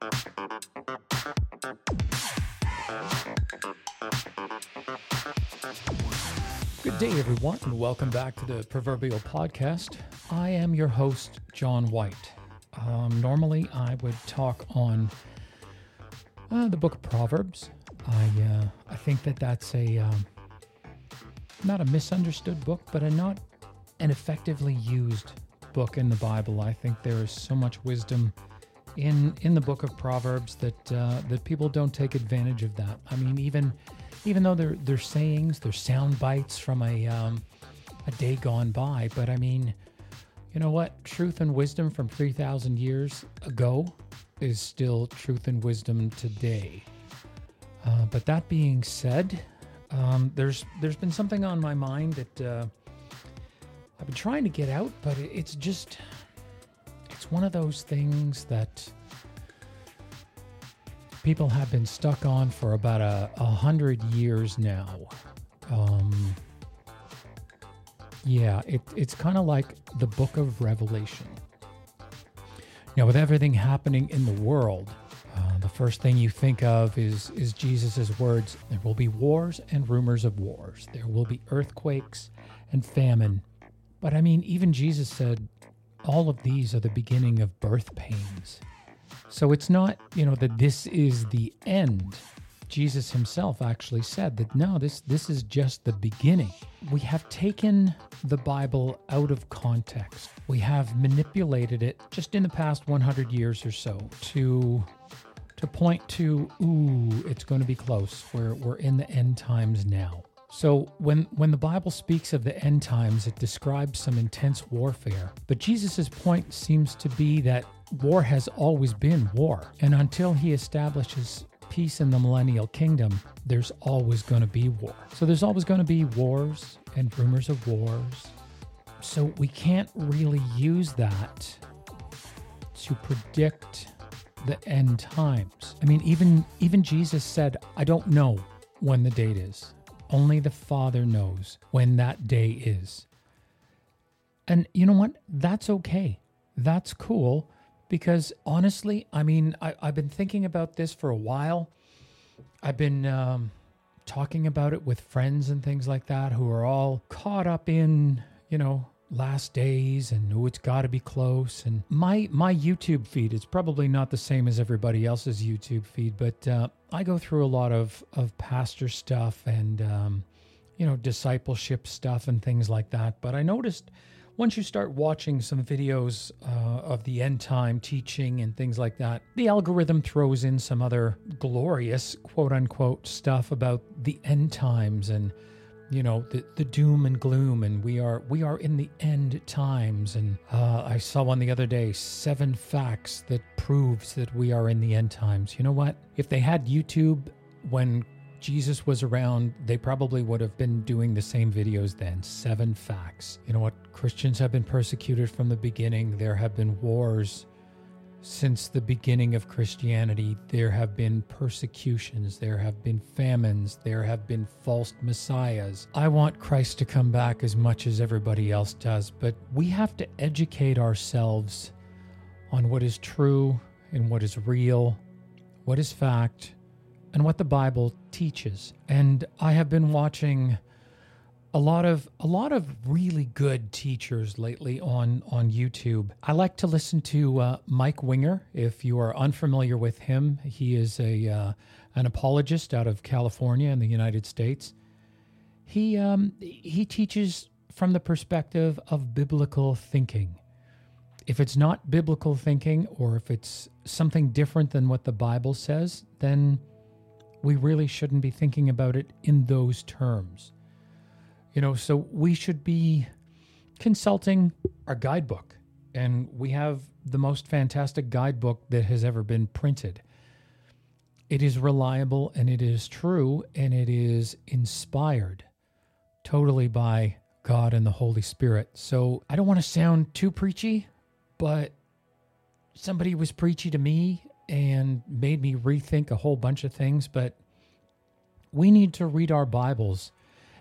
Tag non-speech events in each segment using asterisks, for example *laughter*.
Good day, everyone, and welcome back to the Proverbial Podcast. I am your host, John White. Um, normally, I would talk on uh, the Book of Proverbs. I uh, I think that that's a um, not a misunderstood book, but a not an effectively used book in the Bible. I think there is so much wisdom in in the Book of Proverbs that uh, that people don't take advantage of that. I mean, even even though they're they're sayings, they're sound bites from a um, a day gone by, but I mean, you know what? Truth and wisdom from three thousand years ago is still truth and wisdom today. Uh, but that being said, um, there's there's been something on my mind that uh, I've been trying to get out, but it's just one of those things that people have been stuck on for about a, a hundred years now. Um, yeah, it, it's kind of like the book of Revelation. Now, with everything happening in the world, uh, the first thing you think of is is Jesus' words. There will be wars and rumors of wars. There will be earthquakes and famine. But I mean, even Jesus said, all of these are the beginning of birth pains. So it's not, you know, that this is the end. Jesus himself actually said that no, this this is just the beginning. We have taken the Bible out of context. We have manipulated it just in the past 100 years or so to to point to, ooh, it's going to be close. We're, we're in the end times now. So when when the Bible speaks of the end times, it describes some intense warfare. But Jesus' point seems to be that war has always been war. And until he establishes peace in the millennial kingdom, there's always going to be war. So there's always going to be wars and rumors of wars. So we can't really use that to predict the end times. I mean, even even Jesus said, "I don't know when the date is. Only the Father knows when that day is." And you know what? That's okay. That's cool because honestly, I mean, I, have been thinking about this for a while. I've been um, talking about it with friends and things like that who are all caught up in, you know, last days and oh it's got to be close. And my my youtube feed is probably not the same as everybody else's youtube feed but uh, i go through a lot of of pastor stuff and um, you know discipleship stuff and things like that. But i noticed once you start watching some videos uh, of the end time teaching and things like that, the algorithm throws in some other glorious quote unquote stuff about the end times and you know the, the doom and gloom and we are we are in the end times. And uh, i saw one the other day seven facts that proves that we are in the end times. You know what? If they had youtube when jesus was around they probably would have been doing the same videos then. Seven facts. You know what? Christians have been persecuted from the beginning. There have been wars since the beginning of Christianity, there have been persecutions, there have been famines, there have been false messiahs. I want Christ to come back as much as everybody else does, but we have to educate ourselves on what is true and what is real, what is fact, and what the Bible teaches. And I have been watching a lot of a lot of really good teachers lately on on YouTube. I like to listen to uh, Mike Winger. If you are unfamiliar with him, he is a uh, an apologist out of California in the United States. He um, he teaches from the perspective of biblical thinking. If it's not biblical thinking, or if it's something different than what the Bible says, then we really shouldn't be thinking about it in those terms. You know, so we should be consulting our guidebook. And we have the most fantastic guidebook that has ever been printed. It is reliable and it is true and it is inspired totally by God and the Holy Spirit. So I don't want to sound too preachy, but somebody was preachy to me and made me rethink a whole bunch of things. But we need to read our Bibles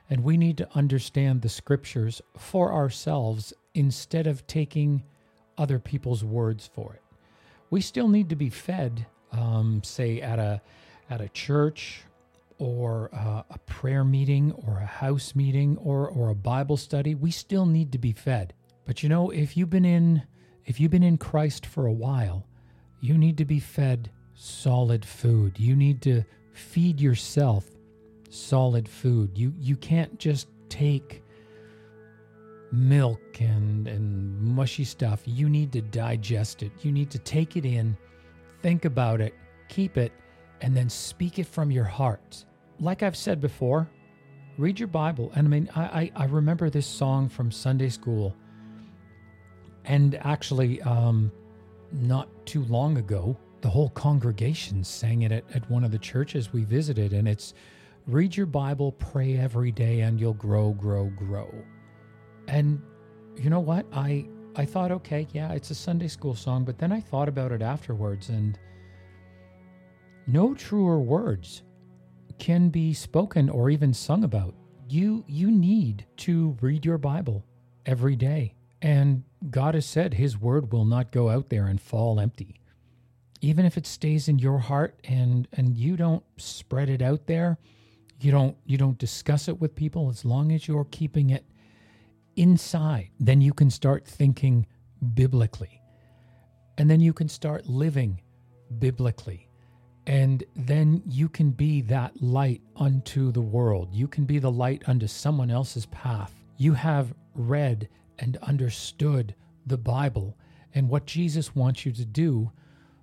and we need to understand the scriptures for ourselves instead of taking other people's words for it. We still need to be fed um, say at a at a church or uh, a prayer meeting or a house meeting or or a Bible study, we still need to be fed. But you know, if you've been in if you've been in Christ for a while, you need to be fed solid food. You need to feed yourself solid food. You you can't just take milk and and mushy stuff. You need to digest it. You need to take it in, think about it, keep it, and then speak it from your heart. Like I've said before, read your Bible. And I mean, I, I, I remember this song from Sunday school. And actually, um, not too long ago, the whole congregation sang it at, at one of the churches we visited. And it's read your Bible, pray every day, and you'll grow, grow, grow. And you know what? I I thought, okay, yeah, it's a Sunday school song, but then I thought about it afterwards and no truer words can be spoken or even sung about. You you need to read your Bible every day. And God has said his word will not go out there and fall empty. Even if it stays in your heart and and you don't spread it out there, you don't you don't discuss it with people as long as you're keeping it inside, then you can start thinking biblically. And then you can start living biblically. And then you can be that light unto the world. You can be the light unto someone else's path. You have read and understood the Bible and what Jesus wants you to do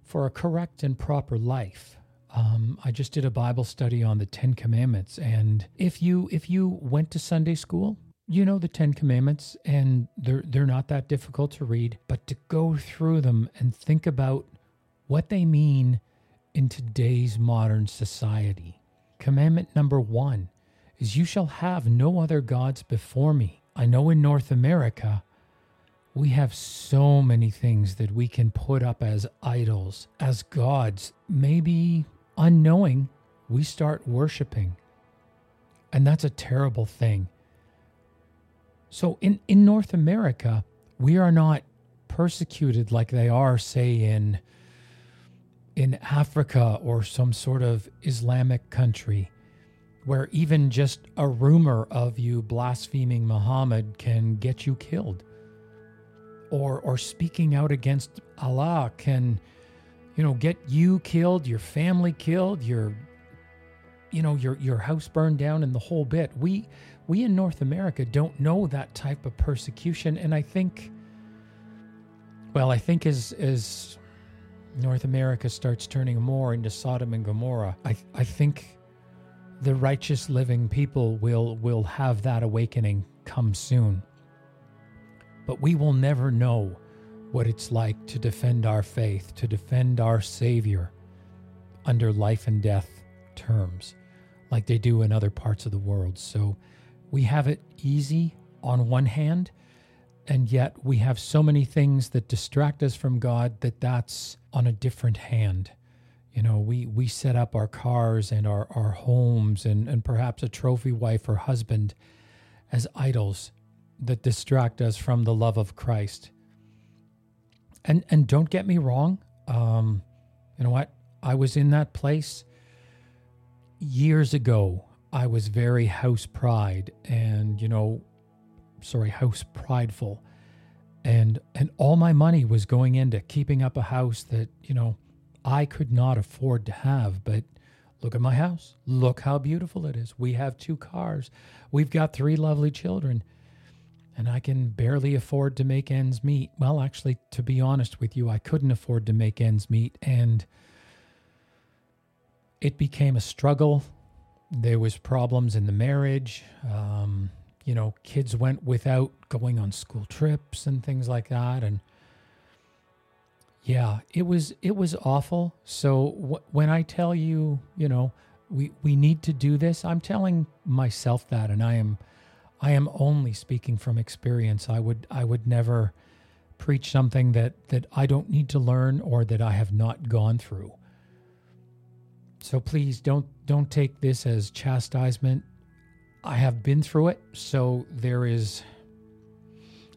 for a correct and proper life. Um, I just did a Bible study on the Ten Commandments, and if you if you went to Sunday school, you know the Ten Commandments, and they're they're not that difficult to read, but to go through them and think about what they mean in today's modern society. Commandment number one is you shall have no other gods before me. I know in North America we have so many things that we can put up as idols, as gods. Maybe unknowing, we start worshiping. And that's a terrible thing. So in, in North America, we are not persecuted like they are, say, in in Africa or some sort of Islamic country where even just a rumor of you blaspheming Muhammad can get you killed. Or or speaking out against Allah can you know get you killed, your family killed, your you know your your house burned down and the whole bit. We we in North America don't know that type of persecution. And I think, well, I think as, as North America starts turning more into Sodom and Gomorrah, I, I think the righteous living people will, will have that awakening come soon. But we will never know what it's like to defend our faith, to defend our Savior under life and death terms, like they do in other parts of the world. So, we have it easy on one hand, and yet we have so many things that distract us from God that that's on a different hand. You know, we, we set up our cars and our, our homes and, and perhaps a trophy wife or husband as idols that distract us from the love of Christ. And and don't get me wrong, um, you know what? I was in that place years ago I was very house pride and, you know, sorry, house prideful. And and all my money was going into keeping up a house that, you know, I could not afford to have, but look at my house. Look how beautiful it is. We have two cars. We've got three lovely children. And I can barely afford to make ends meet. Well, actually, to be honest with you, I couldn't afford to make ends meet and it became a struggle there was problems in the marriage. Um, you know, kids went without going on school trips and things like that, and yeah, it was it was awful. So when I tell you, you know, we we need to do this, I'm telling myself that, and I am I am only speaking from experience. I would I would never preach something that that I don't need to learn or that I have not gone through. So please don't don't take this as chastisement. I have been through it, so there is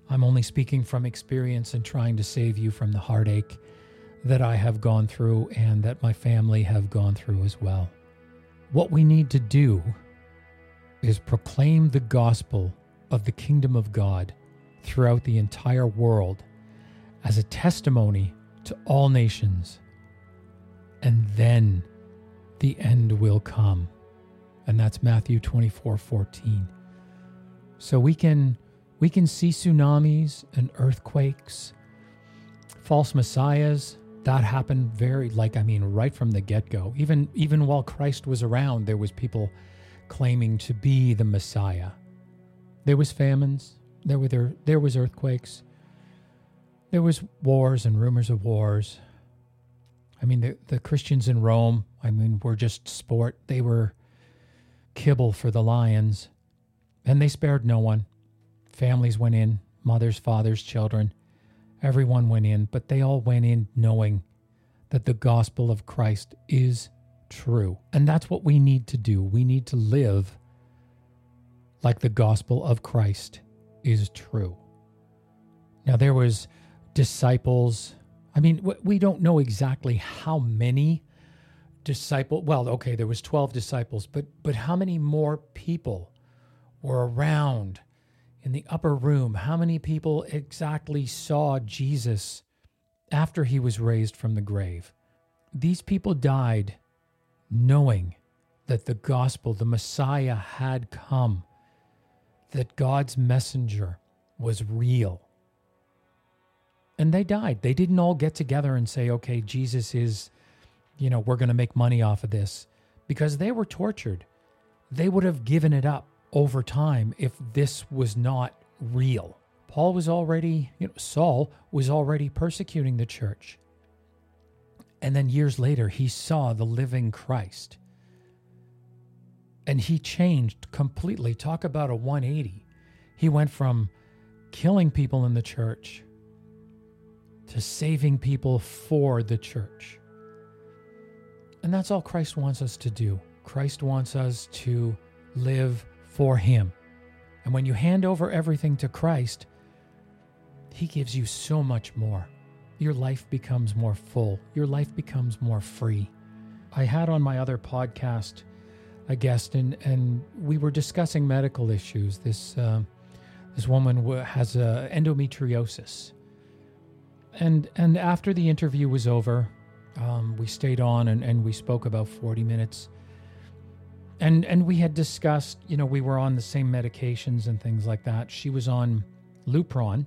I'm only speaking from experience and trying to save you from the heartache that I have gone through and that my family have gone through as well. What we need to do is proclaim the gospel of the kingdom of God throughout the entire world as a testimony to all nations. And then the end will come. And that's Matthew 24 14. So we can we can see tsunamis and earthquakes, false messiahs. That happened very like I mean right from the get-go. Even even while Christ was around, there was people claiming to be the Messiah. There was famines, there were there, there was earthquakes. There was wars and rumors of wars. I mean the, the Christians in Rome, I mean, were just sport. They were kibble for the lions. And they spared no one. Families went in, mothers, fathers, children. Everyone went in, but they all went in knowing that the gospel of Christ is true. And that's what we need to do. We need to live like the gospel of Christ is true. Now there was disciples. I mean, we don't know exactly how many disciple well, okay, there was 12 disciples, but but how many more people were around in the upper room? How many people exactly saw Jesus after he was raised from the grave? These people died knowing that the gospel, the Messiah, had come, that God's messenger was real. And they died. They didn't all get together and say, okay, Jesus is, you know, we're going to make money off of this because they were tortured. They would have given it up over time if this was not real. Paul was already, you know, Saul was already persecuting the church. And then years later, he saw the living Christ. And he changed completely. Talk about a 180. He went from killing people in the church to saving people for the church. And that's all Christ wants us to do. Christ wants us to live for Him. And when you hand over everything to Christ, He gives you so much more your life becomes more full, your life becomes more free. I had on my other podcast a guest, and, and we were discussing medical issues. This, uh, this woman has uh, endometriosis. And, and after the interview was over, um, we stayed on and, and we spoke about 40 minutes. And, and we had discussed, you know, we were on the same medications and things like that. She was on Lupron,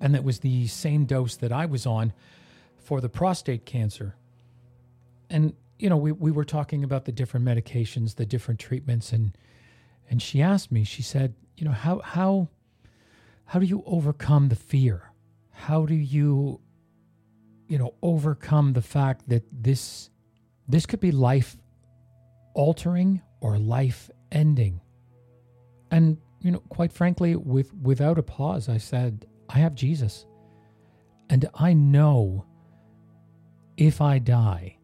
and that was the same dose that I was on for the prostate cancer. And you know, we, we were talking about the different medications, the different treatments, and and she asked me, she said, you know, how how how do you overcome the fear? How do you, you know, overcome the fact that this this could be life altering or life ending? And you know, quite frankly, with without a pause, I said, I have Jesus. And I know if I die,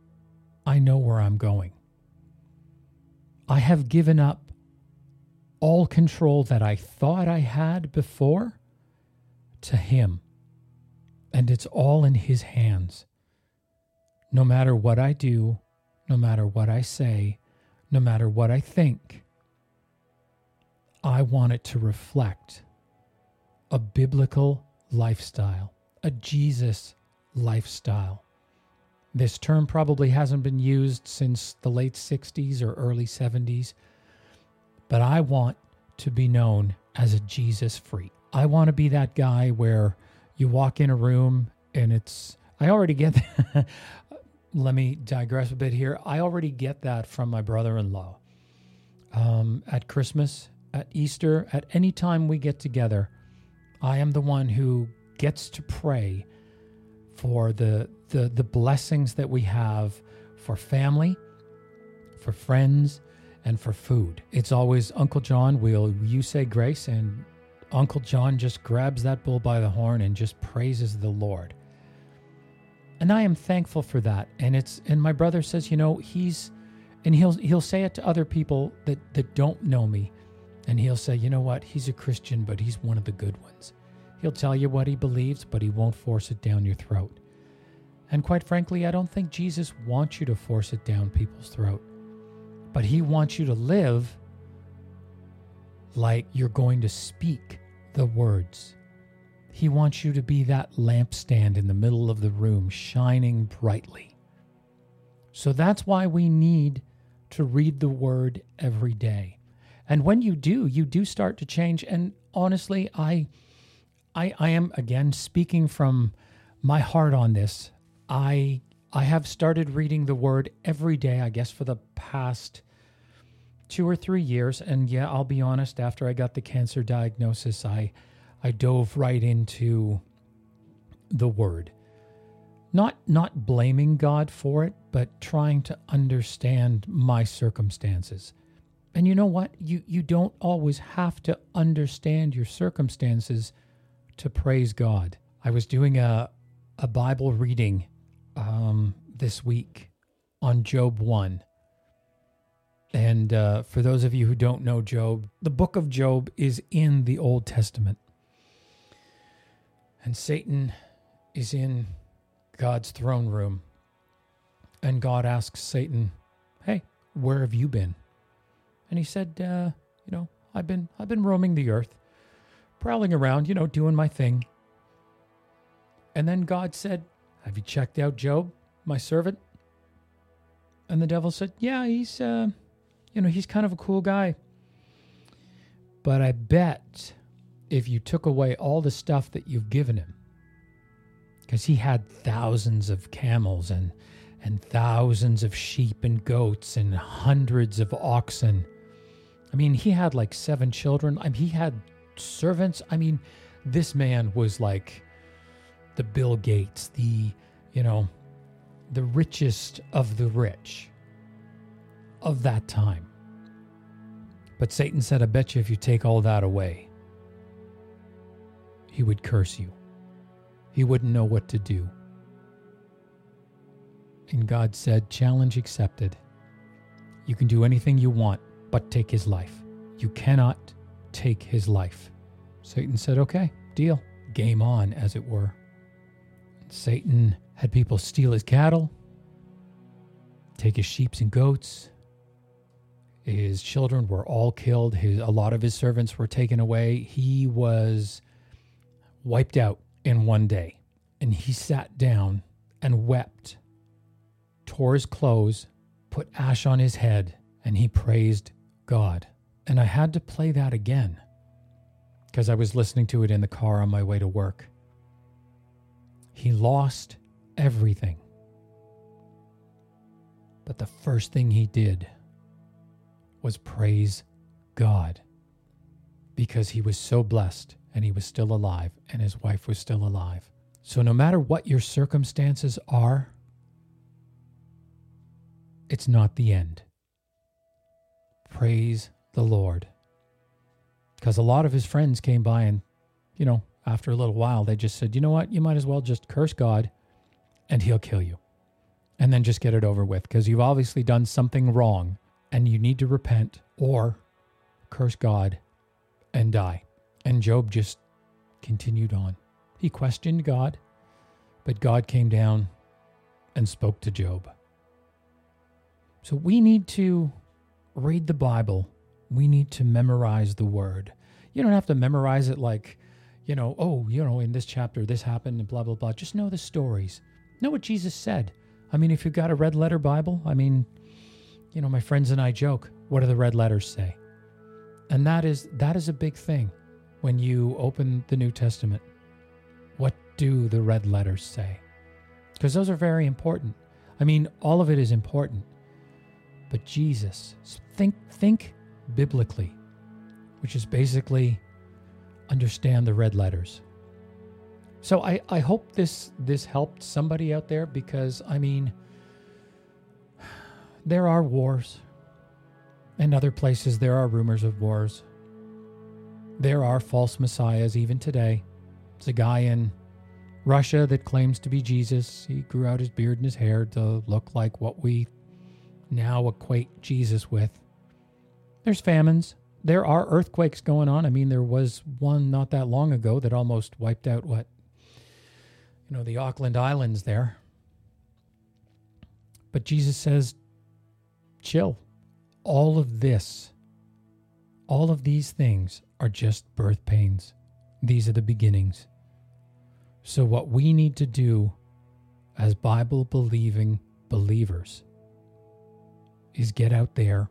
I know where I'm going. I have given up all control that I thought I had before to Him. And it's all in His hands. No matter what I do, no matter what I say, no matter what I think, I want it to reflect a biblical lifestyle, a Jesus lifestyle. This term probably hasn't been used since the late 60s or early 70s, but I want to be known as a Jesus freak. I want to be that guy where you walk in a room and it's, I already get that. *laughs* Let me digress a bit here. I already get that from my brother in law. Um, at Christmas, at Easter, at any time we get together, I am the one who gets to pray for the, the, the blessings that we have for family, for friends, and for food. It's always Uncle John, will you say grace? And Uncle John just grabs that bull by the horn and just praises the Lord. And I am thankful for that. And it's and my brother says, you know, he's and he'll he'll say it to other people that that don't know me and he'll say, you know what? He's a Christian, but he's one of the good ones. He'll tell you what he believes, but he won't force it down your throat. And quite frankly, I don't think Jesus wants you to force it down people's throat. But he wants you to live like you're going to speak the words. He wants you to be that lampstand in the middle of the room, shining brightly. So that's why we need to read the word every day. And when you do, you do start to change. And honestly, I I, I am again speaking from my heart on this. I I have started reading the word every day, I guess for the past two or three years. And yeah, I'll be honest, after I got the cancer diagnosis, I I dove right into the word. Not not blaming God for it, but trying to understand my circumstances. And you know what? You you don't always have to understand your circumstances to praise God. I was doing a a Bible reading um, this week on Job 1. And uh, for those of you who don't know Job, the book of Job is in the Old Testament. And Satan is in God's throne room. And God asks Satan, Hey, where have you been? And he said, uh, You know, I've been, I've been roaming the earth, prowling around, you know, doing my thing. And then God said, Have you checked out Job, my servant? And the devil said, Yeah, he's, uh, you know, he's kind of a cool guy. But I bet if you took away all the stuff that you've given him, because he had thousands of camels and and thousands of sheep and goats and hundreds of oxen. I mean, he had like seven children. I mean, he had servants. I mean, this man was like the Bill Gates, the, you know, the richest of the rich of that time. But Satan said, I bet you if you take all that away, he would curse you. He wouldn't know what to do. And God said, Challenge accepted. You can do anything you want, but take his life. You cannot take his life. Satan said, Okay, deal. Game on, as it were. Satan had people steal his cattle, take his sheep and goats. His children were all killed. His, a lot of his servants were taken away. He was wiped out in one day. And he sat down and wept, tore his clothes, put ash on his head, and he praised God. And I had to play that again because I was listening to it in the car on my way to work. He lost everything. But the first thing he did was praise God because he was so blessed and he was still alive and his wife was still alive. So, no matter what your circumstances are, it's not the end. Praise the Lord. Because a lot of his friends came by and, you know, after a little while, they just said, you know what? You might as well just curse God and he'll kill you. And then just get it over with because you've obviously done something wrong and you need to repent or curse God and die. And Job just continued on. He questioned God, but God came down and spoke to Job. So we need to read the Bible. We need to memorize the word. You don't have to memorize it like you know, oh, you know, in this chapter this happened and blah blah blah. Just know the stories. Know what Jesus said. I mean, if you've got a red letter Bible, I mean, you know, my friends and I joke, what do the red letters say? And that is that is a big thing when you open the New Testament. What do the red letters say? Because those are very important. I mean, all of it is important. But Jesus, think think biblically, which is basically understand the red letters. So I, I hope this this helped somebody out there because I mean there are wars. In other places there are rumors of wars. There are false messiahs even today. It's a guy in Russia that claims to be Jesus. He grew out his beard and his hair to look like what we now equate Jesus with. There's famines there are earthquakes going on. I mean, there was one not that long ago that almost wiped out what, you know, the Auckland Islands there. But Jesus says, chill. All of this, all of these things are just birth pains. These are the beginnings. So, what we need to do as Bible believing believers is get out there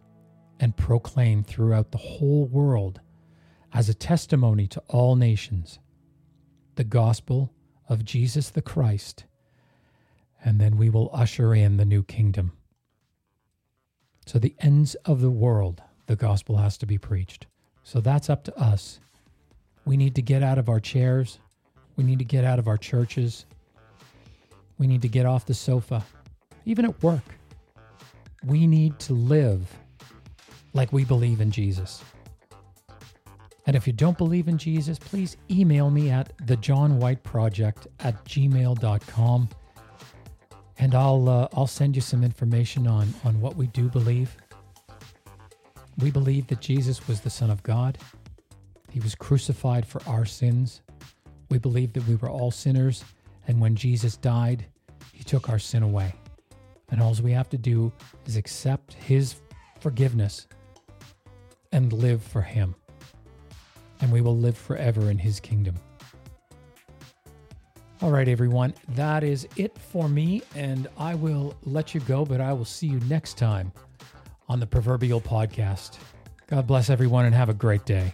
and proclaim throughout the whole world as a testimony to all nations the gospel of Jesus the Christ, and then we will usher in the new kingdom. So, the ends of the world, the gospel has to be preached. So, that's up to us. We need to get out of our chairs, we need to get out of our churches, we need to get off the sofa, even at work. We need to live like we believe in Jesus. And if you don't believe in Jesus, please email me at thejohnwhiteproject at gmail.com and I'll, uh, I'll send you some information on, on what we do believe. We believe that Jesus was the Son of God. He was crucified for our sins. We believe that we were all sinners, and when Jesus died, he took our sin away. And all we have to do is accept his forgiveness and live for him and we will live forever in his kingdom. All right, everyone, that is it for me, and I will let you go, but I will see you next time on the Proverbial Podcast. God bless everyone and have a great day.